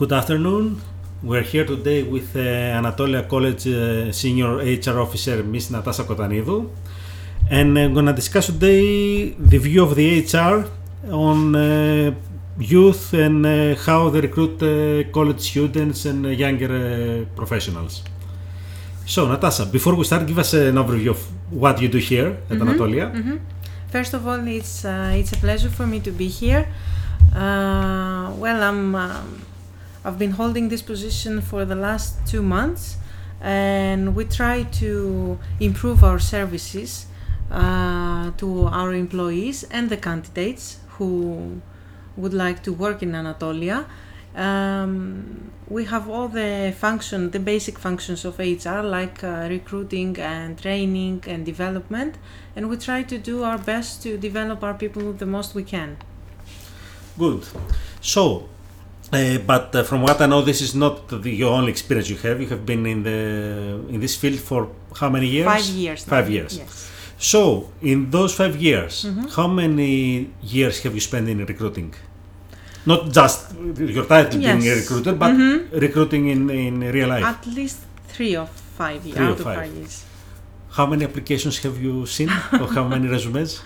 Good afternoon. We're here today with uh, Anatolia College uh, Senior HR Officer Ms. Natasha Kotanidou, and I'm going to discuss today the view of the HR on uh, youth and uh, how they recruit uh, college students and uh, younger uh, professionals. So, Natasha, before we start, give us an overview of what you do here at Anatolia. hmm First of all, it's uh, it's a pleasure for me to be here. Uh, well, I'm um, I've been holding this position for the last two months, and we try to improve our services uh, to our employees and the candidates who would like to work in Anatolia. Um, we have all the function, the basic functions of HR, like uh, recruiting and training and development, and we try to do our best to develop our people the most we can. Good. So, uh, but uh, from what I know, this is not the your only experience you have. You have been in the in this field for how many years? Five years. now. Five years. Yes. So, in those five years, Mhm. how many years have you spent in recruiting? Not just your title being a recruiter, but Mhm. recruiting in, in real life. At least three or five years. Three of five. five years. how many applications have you seen, or how many resumes?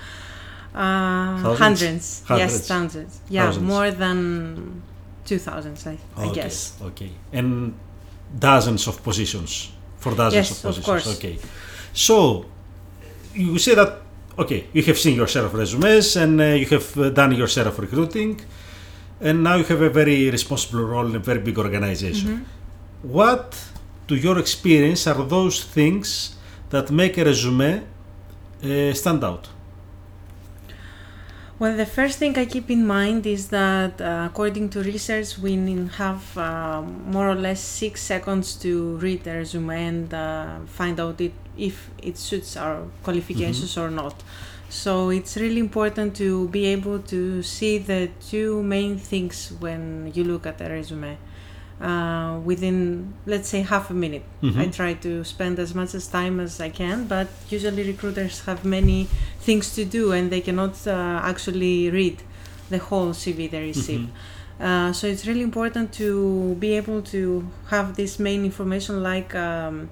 Uh, hundreds. Hundreds. Yes, thousands. Yeah, Thousands. more than two thousands, I, I guess. Okay. And dozens of positions for dozens Yes, of of positions. course. Okay. So you say that okay, you have seen your share of resumes and uh, you have uh, done your share of recruiting, and now you have a very responsible role in a very big organization. Mhm. What, to your experience, are those things that make a resume uh, stand out? Well, the first thing I keep in mind is that uh, according to research, we have um, more or less six seconds to read the resume and uh, find out it, if it suits our qualifications or not. So it's really important to be able to see the two main things when you look at the resume. Uh, within, let's say, half a minute. Mhm. I try to spend as much as time as I can, but usually recruiters have many things to do and they cannot uh, actually read the whole CV they receive. Uh, so it's really important to be able to have this main information like um,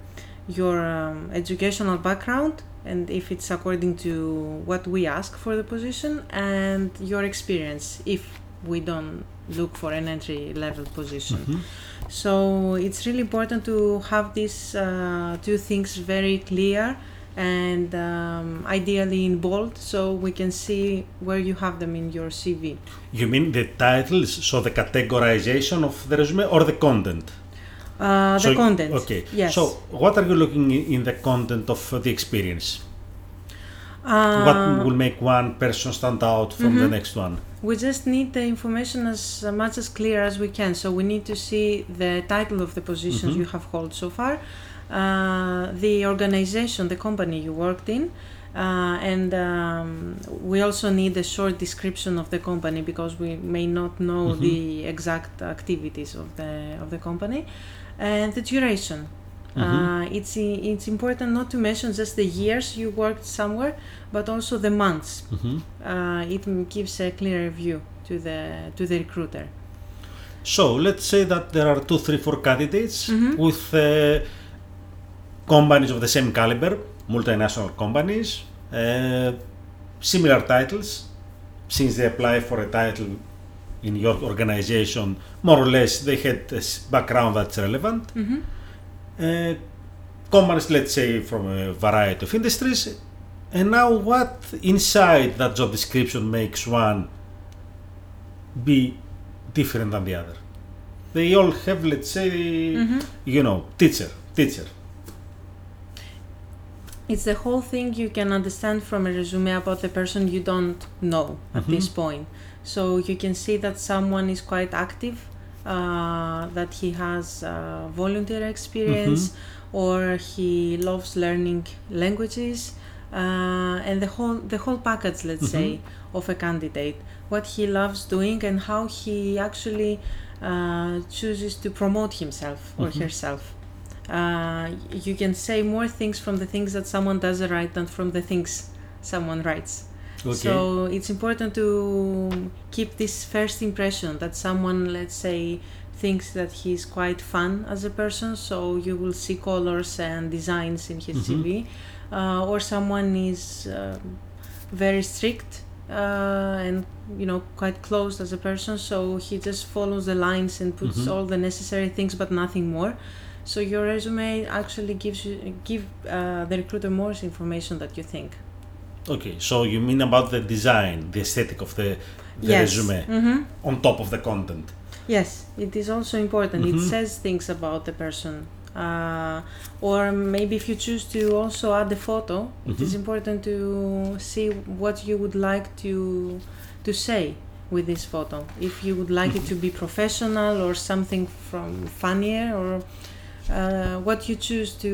your um, educational background and if it's according to what we ask for the position and your experience if we don't look for an entry level position. Mhm. So it's really important to have these uh, two things very clear and um, ideally in bold so we can see where you have them in your CV. You mean the titles, so the categorization of the resume or the content? Uh, the So- content. Okay. Yes. So, what are you looking in the content of the experience? Uh, what will make one person stand out from the Mhm. next one? we just need the information as much as clear as we can. So we need to see the title of the positions Mhm. you have held so far, uh, the organization, the company you worked in. Uh, and um, we also need a short description of the company because we may not know Mhm. the exact activities of the of the company, and the duration. Mhm. Uh, it's it's important not to mention just the years you worked somewhere, but also the months. Mhm. Uh, it gives a clearer view to the to the recruiter. So, let's say that there are two, three, four candidates Mhm. with uh, companies of the same caliber, multinational companies, uh, similar titles. Since they apply for a title in your organization, more or less they had a background that's relevant. Mm-hmm. Uh, companies, let's say, from a variety of industries. And now, what inside that job description makes one be different than the other? They all have, let's say, Mm-hmm. you know, teacher, teacher. It's the whole thing you can understand from a resume about the person you don't know at this Mhm. point. So you can see that someone is quite active, uh, that he has uh, volunteer experience, or he loves learning languages, uh, and the whole the whole package, let's say, of a candidate, what he loves doing and how he actually uh, chooses to promote himself or Mhm. herself. Uh, you can say more things from the things that someone doesn't write than from the things someone writes. Okay. So it's important to keep this first impression that someone, let's say, thinks that he's quite fun as a person, so you will see colors and designs in his Mhm. CV. Uh, or someone is um very strict uh, and you know quite closed as a person, so he just follows the lines and puts Mhm. all the necessary things, but nothing more. So your resume actually gives you give uh, the recruiter more information that you think. Okay, so you mean about the design, the aesthetic of the, the yes. resume hmm on top of the content. Yes, it is also important. Mhm. It says things about the person. Uh, or maybe if you choose to also add a photo, it is Mhm. important to see what you would like to to say with this photo. If you would like it to be professional or something from funnier or uh, what you choose to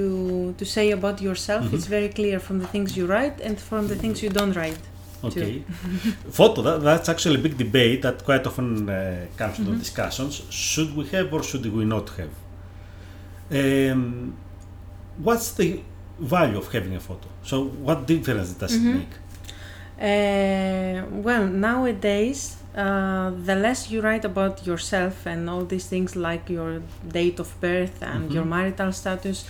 to say about yourself, Mhm. it's very clear from the things you write and from the things you don't write. Okay. Photo, that, that's actually a big debate that quite often uh, comes into Mhm. discussions. Should we have or should we not have? Um, what's the value of having a photo? So, what difference does Mhm. it make? Uh, well, nowadays, uh, the less you write about yourself and all these things like your date of birth and your Mhm. marital status,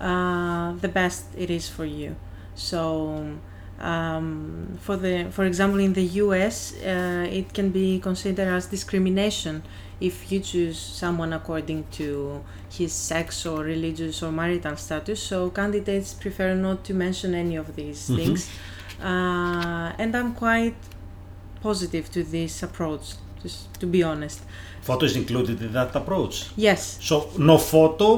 uh, the best it is for you. So, um, for the for example, in the U.S., uh, it can be considered as discrimination if you choose someone according to his sex or religious or marital status. So, candidates prefer not to mention any of these Mhm. things uh, and I'm quite positive to this approach, just to be honest. Photo is included in that approach. Yes, So, no photo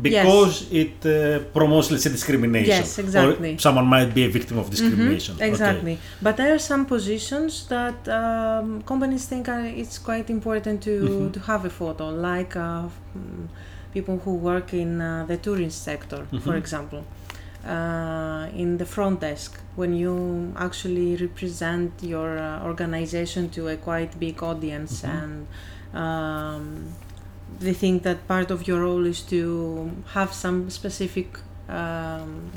because it uh, promotes, let's say, discrimination. Yes, exactly. Or someone might be a victim of discrimination. Mhm, exactly. But there are some positions that um, companies think are, it's quite important to, Mhm. to have a photo, like uh, mm, people who work in uh, the tourism sector, for Mhm. example. Uh, in the front desk, when you actually represent your uh, organization to a quite big audience, Mhm. and um, they think that part of your role is to have some specific um,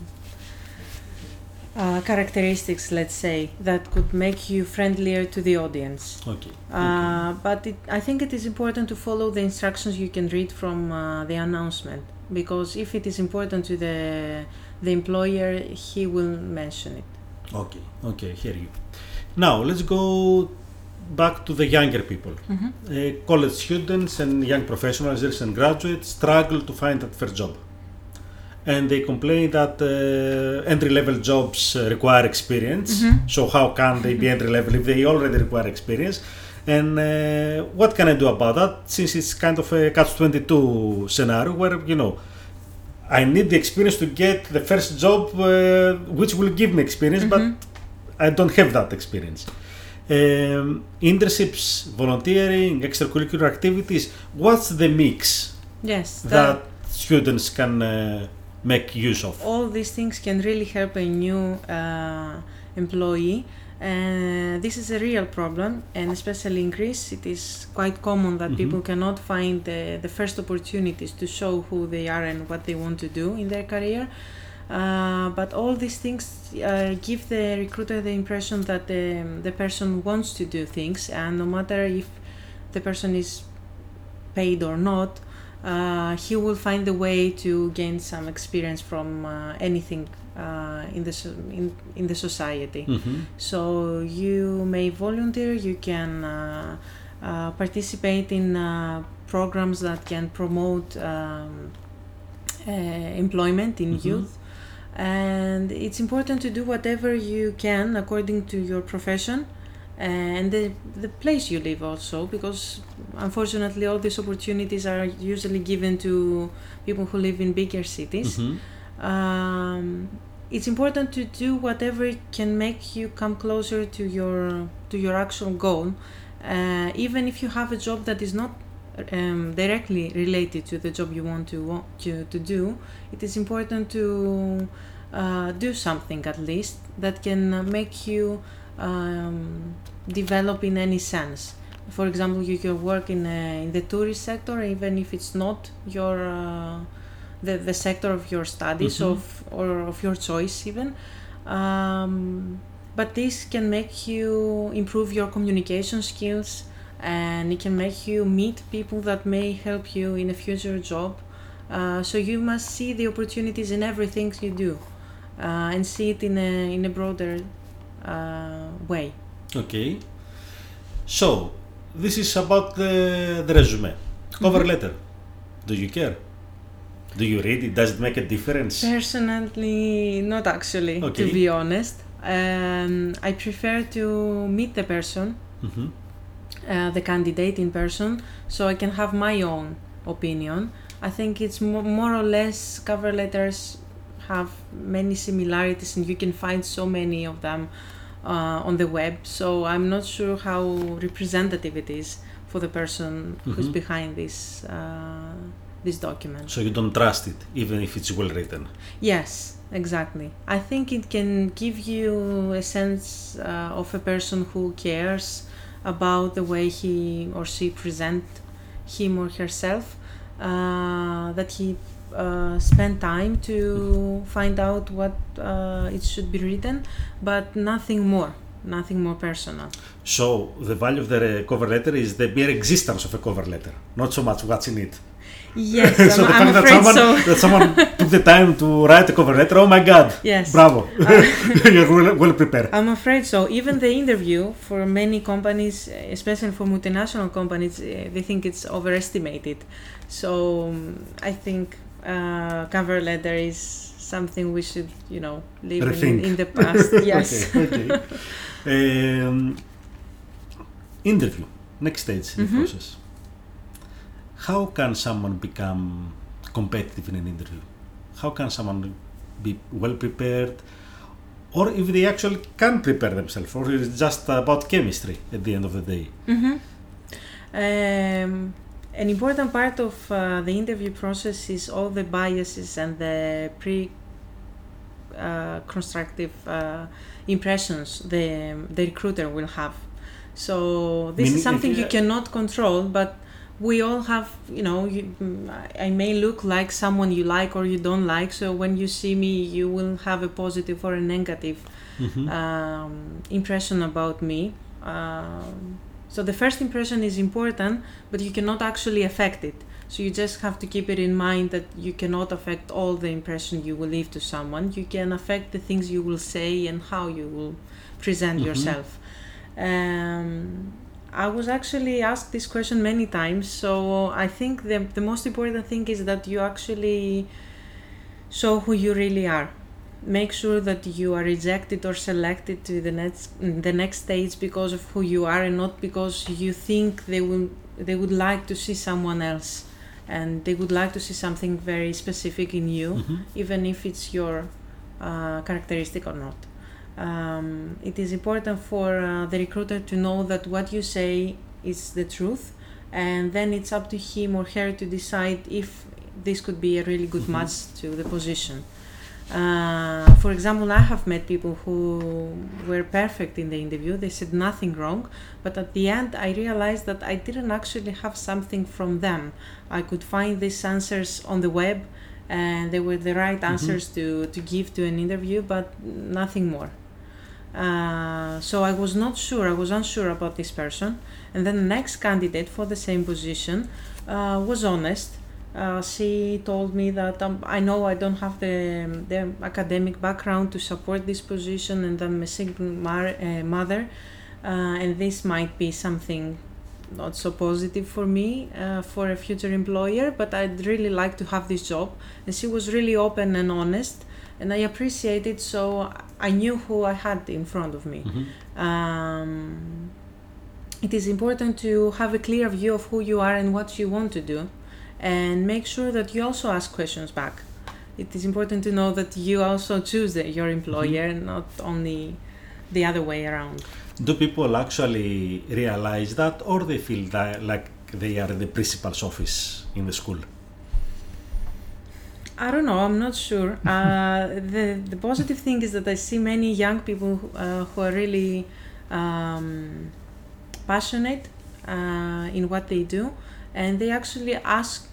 uh, characteristics, let's say, that could make you friendlier to the audience. Okay. Uh, but it, I think it is important to follow the instructions you can read from uh, the announcement because if it is important to the the employer, he will mention it. Okay, okay, hear you. Now let's go back to the younger people. Uh, college students and young professionals, and graduates struggle to find that first job. And they complain that uh, entry level jobs uh, require experience. Mhm. So, how can they be entry level if they already require experience? And uh, what can I do about that since it's kind of a catch 22 scenario where, you know, I need the experience to get the first job uh, which will give me experience, Mhm. but I don't have that experience. Um, internships, volunteering, extracurricular activities. What's the mix Yes, that students can uh, make use of? all these things can really help a new uh, employee. And this is a real problem, and especially in Greece, it is quite common that Mhm. people cannot find the, the first opportunities to show who they are and what they want to do in their career. Uh, but all these things uh, give the recruiter the impression that the, the person wants to do things, and no matter if the person is paid or not, uh, he will find a way to gain some experience from uh, anything uh, in the in, in the society. Mhm. So you may volunteer, you can uh, uh, participate in uh, programs that can promote um, uh, employment in Mhm. youth. And it's important to do whatever you can according to your profession and the, the place you live also because unfortunately all these opportunities are usually given to people who live in bigger cities Mhm. Um, it's important to do whatever can make you come closer to your to your actual goal. Uh, even if you have a job that is not um, directly related to the job you want to want to, to do it is important to uh, do something at least that can uh, make you um, develop in any sense. For example you can work in, a, in the tourist sector even if it's not your uh, the, the sector of your studies Mhm. of or of your choice even um, but this can make you improve your communication skills and it can make you meet people that may help you in a future job. Uh, so you must see the opportunities in everything you do uh, and see it in a in a broader uh, way. Okay. So this is about the, the resume. Cover Mhm. letter. Do you care? Do you read it? Does it make a difference? Personally, not actually, Okay. to be honest. Um, I prefer to meet the person, Mhm. uh, the candidate in person, so I can have my own opinion. I think it's mo- more or less cover letters have many similarities, and you can find so many of them uh, on the web. So I'm not sure how representative it is for the person who's Mhm. behind this uh, this document. So you don't trust it, even if it's well written. Yes, exactly. I think it can give you a sense uh, of a person who cares about the way he or she present him or herself. Uh, that he uh, spent time to find out what uh, it should be written, but nothing more, nothing more personal. So the value of the cover letter is the mere existence of a cover letter, not so much what's in it. Yes, so I'm, the I'm fact that someone, so. that someone took the time to write a cover letter, oh my god, Yes. bravo, you're well, well prepared. I'm afraid so. Even the interview for many companies, especially for multinational companies, eh, they think it's overestimated. So um, I think uh, cover letter is something we should, you know, leave in, in the past. yes. okay, okay. Um, interview, next stage in the Mhm. process. How can someone become competitive in an interview? How can someone be well prepared? Or if they actually can prepare themselves, or it's just about chemistry at the end of the day. Mhm. Um, an important part of uh, the interview process is all the biases and the pre uh, constructive uh, impressions the, the recruiter will have. So, this Meaning is something you you- cannot control, but we all have, you know, you, I may look like someone you like or you don't like. So, when you see me, you will have a positive or a negative Mhm. um, impression about me. Um, so the first impression is important, but you cannot actually affect it. So you just have to keep it in mind that you cannot affect all the impression you will leave to someone. You can affect the things you will say and how you will present Mhm. yourself. Um, I was actually asked this question many times, so I think the, the most important thing is that you actually show who you really are. Make sure that you are rejected or selected to the next the next stage because of who you are and not because you think they will they would like to see someone else. And they would like to see something very specific in you Mhm. even if it's your uh, characteristic or not um, it is important for uh, the recruiter to know that what you say is the truth and then it's up to him or her to decide if this could be a really good Mhm. match to the position uh, for example, I have met people who were perfect in the interview. They said nothing wrong, but at the end, I realized that I didn't actually have something from them. I could find these answers on the web, and they were the right answers to, to give to an interview, but nothing more. Uh, so I was not sure, I was unsure about this person. And then the next candidate for the same position uh, was honest uh, she told me that um, I know I don't have the, the academic background to support this position, and I'm a single mar- uh, mother, uh, and this might be something not so positive for me for a future employer. But I'd really like to have this job, and she was really open and honest, and I appreciate it. So I knew who I had in front of me. Mhm. Um, it is important to have a clear view of who you are and what you want to do and make sure that you also ask questions back it is important to know that you also choose your employer not only the other way around Do people actually realize that, or they feel that like they are the principal's office in the school? I don't know. I'm not sure. Uh, the the positive thing is that I see many young people who, uh, who are really um, passionate uh, in what they do, and they actually ask,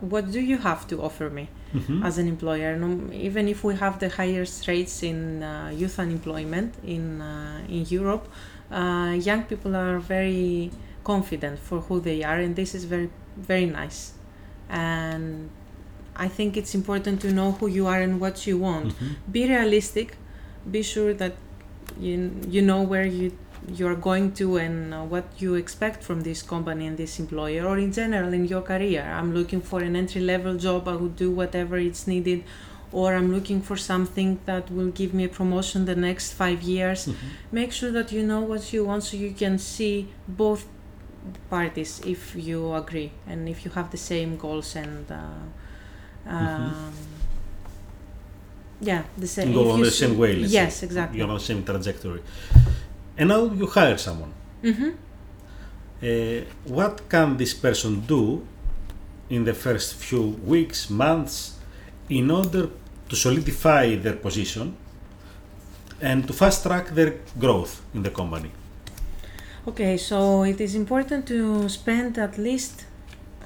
"What do you have to offer me Mhm. as an employer?" No, even if we have the highest rates in uh, youth unemployment in uh, in Europe, uh, young people are very confident for who they are, and this is very very nice. And I think it's important to know who you are and what you want. Mhm. Be realistic. Be sure that you you know where you you're going to and uh, what you expect from this company and this employer or in general in your career i'm looking for an entry level job i would do whatever it's needed or i'm looking for something that will give me a promotion the next five years Mhm. make sure that you know what you want so you can see both parties if you agree and if you have the same goals and uh, um, yeah the same Go on the same way, yes say. exactly You're on the same trajectory. And now you hire someone. hmm Uh, what can this person do in the first few weeks, months, in order to solidify their position and to fast track their growth in the company? Okay, so it is important to spend at least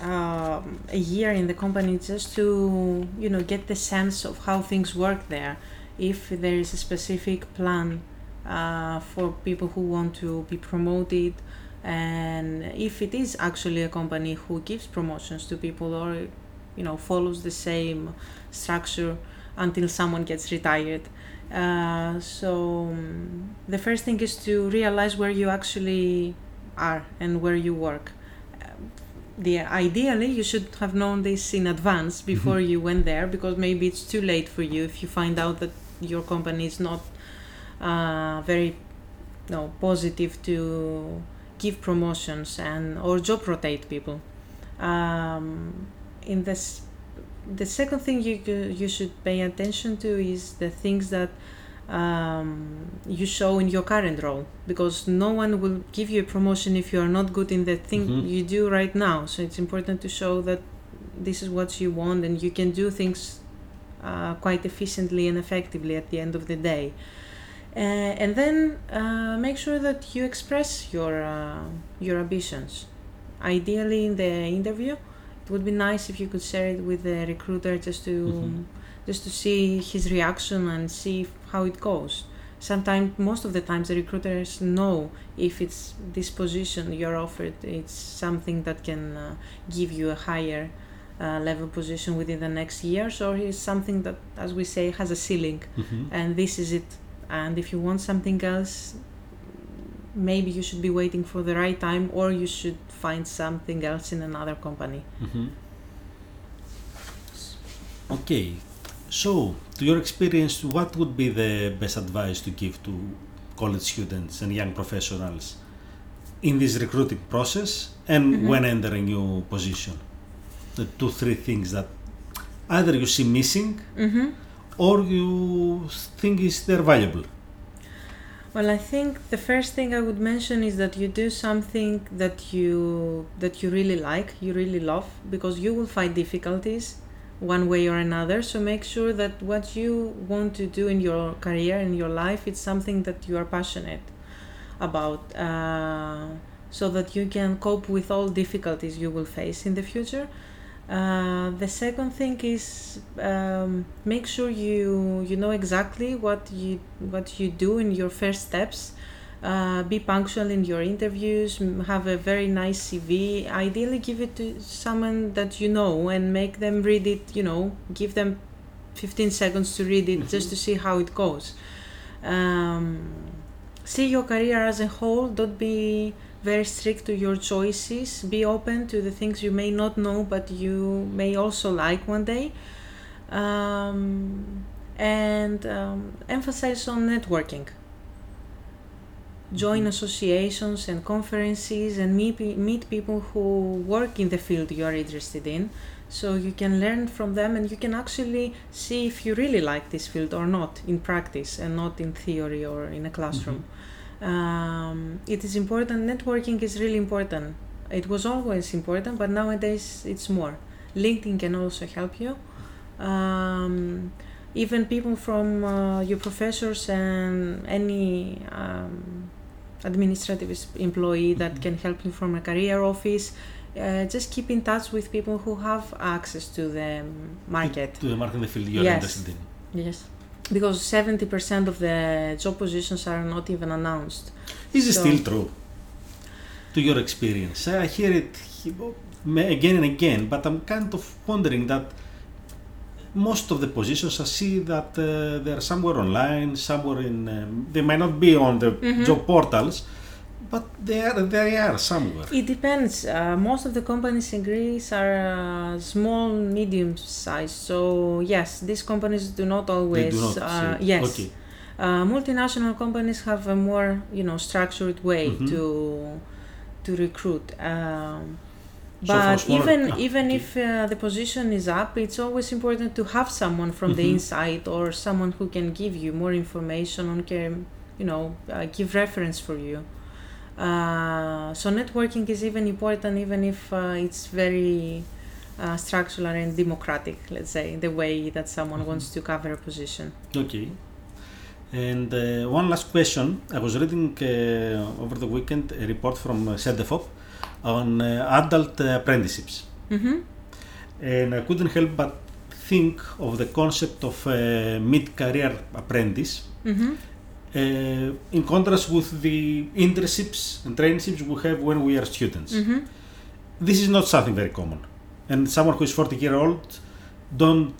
um, a year in the company just to you know get the sense of how things work there. If there is a specific plan uh, for people who want to be promoted, and if it is actually a company who gives promotions to people or you know follows the same structure until someone gets retired. Uh, so um, the first thing is to realize where you actually are and where you work. The ideally you should have known this in advance before you went there because maybe it's too late for you if you find out that your company is not uh, very no positive to give promotions and or job rotate people. Um, in this the second thing you you should pay attention to is the things that um, you show in your current role because no one will give you a promotion if you are not good in the thing Mhm. you do right now so it's important to show that this is what you want and you can do things uh, quite efficiently and effectively at the end of the day uh, and then uh, make sure that you express your uh, your ambitions ideally in the interview it would be nice if you could share it with the recruiter just to Mhm. just to see his reaction and see f- how it goes sometimes most of the times the recruiters know if it's this position you're offered it's something that can uh, give you a higher uh, level position within the next years or it's something that as we say has a ceiling Mhm. and this is it and if you want something else maybe you should be waiting for the right time or you should find something else in another company Mhm. Okay, so to your experience, what would be the best advice to give to college students and young professionals in this recruiting process and Mhm. when entering a new position? The two, three things that either you see missing mm-hmm. or you think is they're valuable. Well, I think the first thing I would mention is that you do something that you that you really like, you really love, because you will find difficulties one way or another. So make sure that what you want to do in your career in your life it's something that you are passionate about, uh, so that you can cope with all difficulties you will face in the future. Uh, the second thing is um, make sure you you know exactly what you what you do in your first steps. Uh, be punctual in your interviews. Have a very nice CV. Ideally, give it to someone that you know and make them read it. You know, give them 15 seconds to read it just to see how it goes. Um, see your career as a whole. Don't be very strict to your choices. Be open to the things you may not know, but you may also like one day. Um, and um, emphasize on networking. Join associations and conferences and meet, meet people who work in the field you are interested in. So you can learn from them and you can actually see if you really like this field or not in practice and not in theory or in a classroom. Um, it is important networking is really important. It was always important but nowadays it's more. Linkedin can also help you. Um, even people from uh, your professors and any um, administrative employee that Mhm. can help you from a career office uh, just keep in touch with people who have access to the market To the market in the field you're Yes. interested in. yes because 70% of the job positions are not even announced Is it still true? to your experience? I hear it again and again, but I'm kind of wondering that most of the positions I see that uh, they're somewhere online, somewhere in. Um, they might not be on the Mhm. job portals, but they are. They are somewhere. It depends. Uh, most of the companies in Greece are uh, small, medium size. So yes, these companies do not always. they do not. uh, say yes. Okay. Uh, multinational companies have a more, you know, structured way Mhm. to to recruit. Um, So but smaller- even ah, even if uh, the position is up, it's always important to have someone from the Mhm. inside or someone who can give you more information on can, you know, uh, give reference for you. Uh, so networking is even important, even if uh, it's very uh, structural and democratic. Let's say the way that someone Mhm. wants to cover a position. Okay. And uh, one last question. I was reading uh, over the weekend a report from uh, CEDEFOP on uh, adult uh, apprenticeships. hmm And I couldn't help but think of the concept of a mid-career apprentice hmm uh, in contrast with the internships and traineeships we have when we are students. hmm This is not something very common. And someone who is 40 year old don't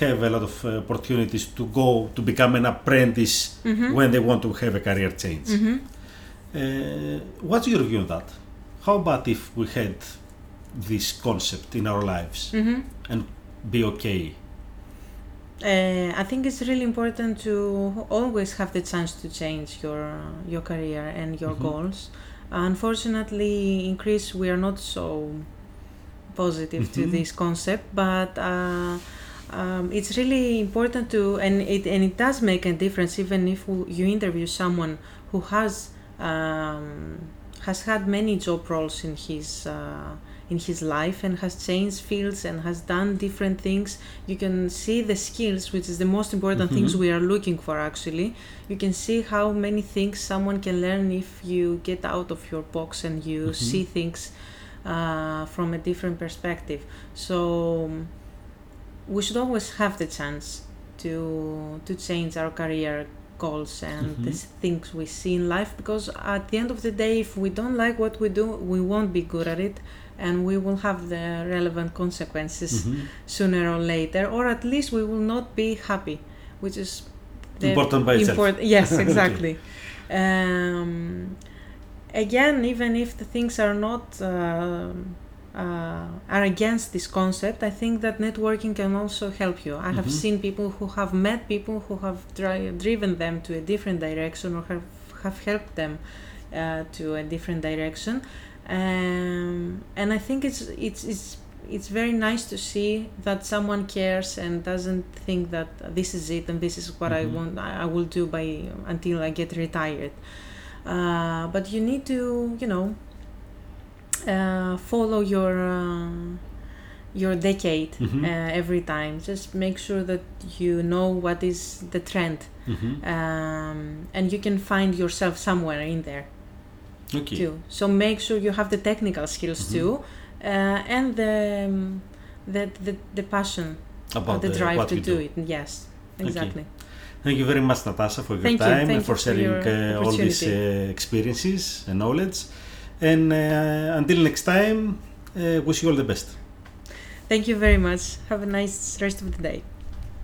have a lot of uh, opportunities to go to become an apprentice hmm when they want to have a career change. hmm Uh, what's your view on that? How about if we had this concept in our lives hmm and be okay? Uh, I think it's really important to always have the chance to change your your career and your Mhm. goals. Unfortunately, in Greece, we are not so positive to Mhm. this concept, but uh, um, it's really important to, and it and it does make a difference even if you interview someone who has um, has had many job roles in his uh, in his life and has changed fields and has done different things you can see the skills which is the most important things Mhm. we are looking for actually you can see how many things someone can learn if you get out of your box and you Mhm. see things uh, from a different perspective so we should always have the chance to to change our career goals and the Mhm. s- things we see in life because at the end of the day if we don't like what we do we won't be good at it and we will have the relevant consequences Mhm. sooner or later or at least we will not be happy which is Important by itself. import- yes Okay. exactly um, again even if the things are not uh, are against this concept i think that networking can also help you i have Mhm. seen people who have met people who have dri- driven them to a different direction or have, have helped them uh, to a different direction um, and i think it's it's it's it's very nice to see that someone cares and doesn't think that this is it and this is what I Mhm. want I I will do by until I get retired. Uh, but you need to you know uh, follow your uh, your decade Mhm. uh, every time. Just make sure that you know what is the trend Mhm. um, and you can find yourself somewhere in there Okay. too. So make sure you have the technical skills Mhm. too, uh, and the, um, the the the passion, About the uh, drive to we do, it. Yes, exactly. Thank you very much, Natasha, for your Thank time Thank and for you for sharing uh, all these uh, experiences and knowledge. And uh, until next time, uh, wish you all the best. Thank you very much. Have a nice rest of the day.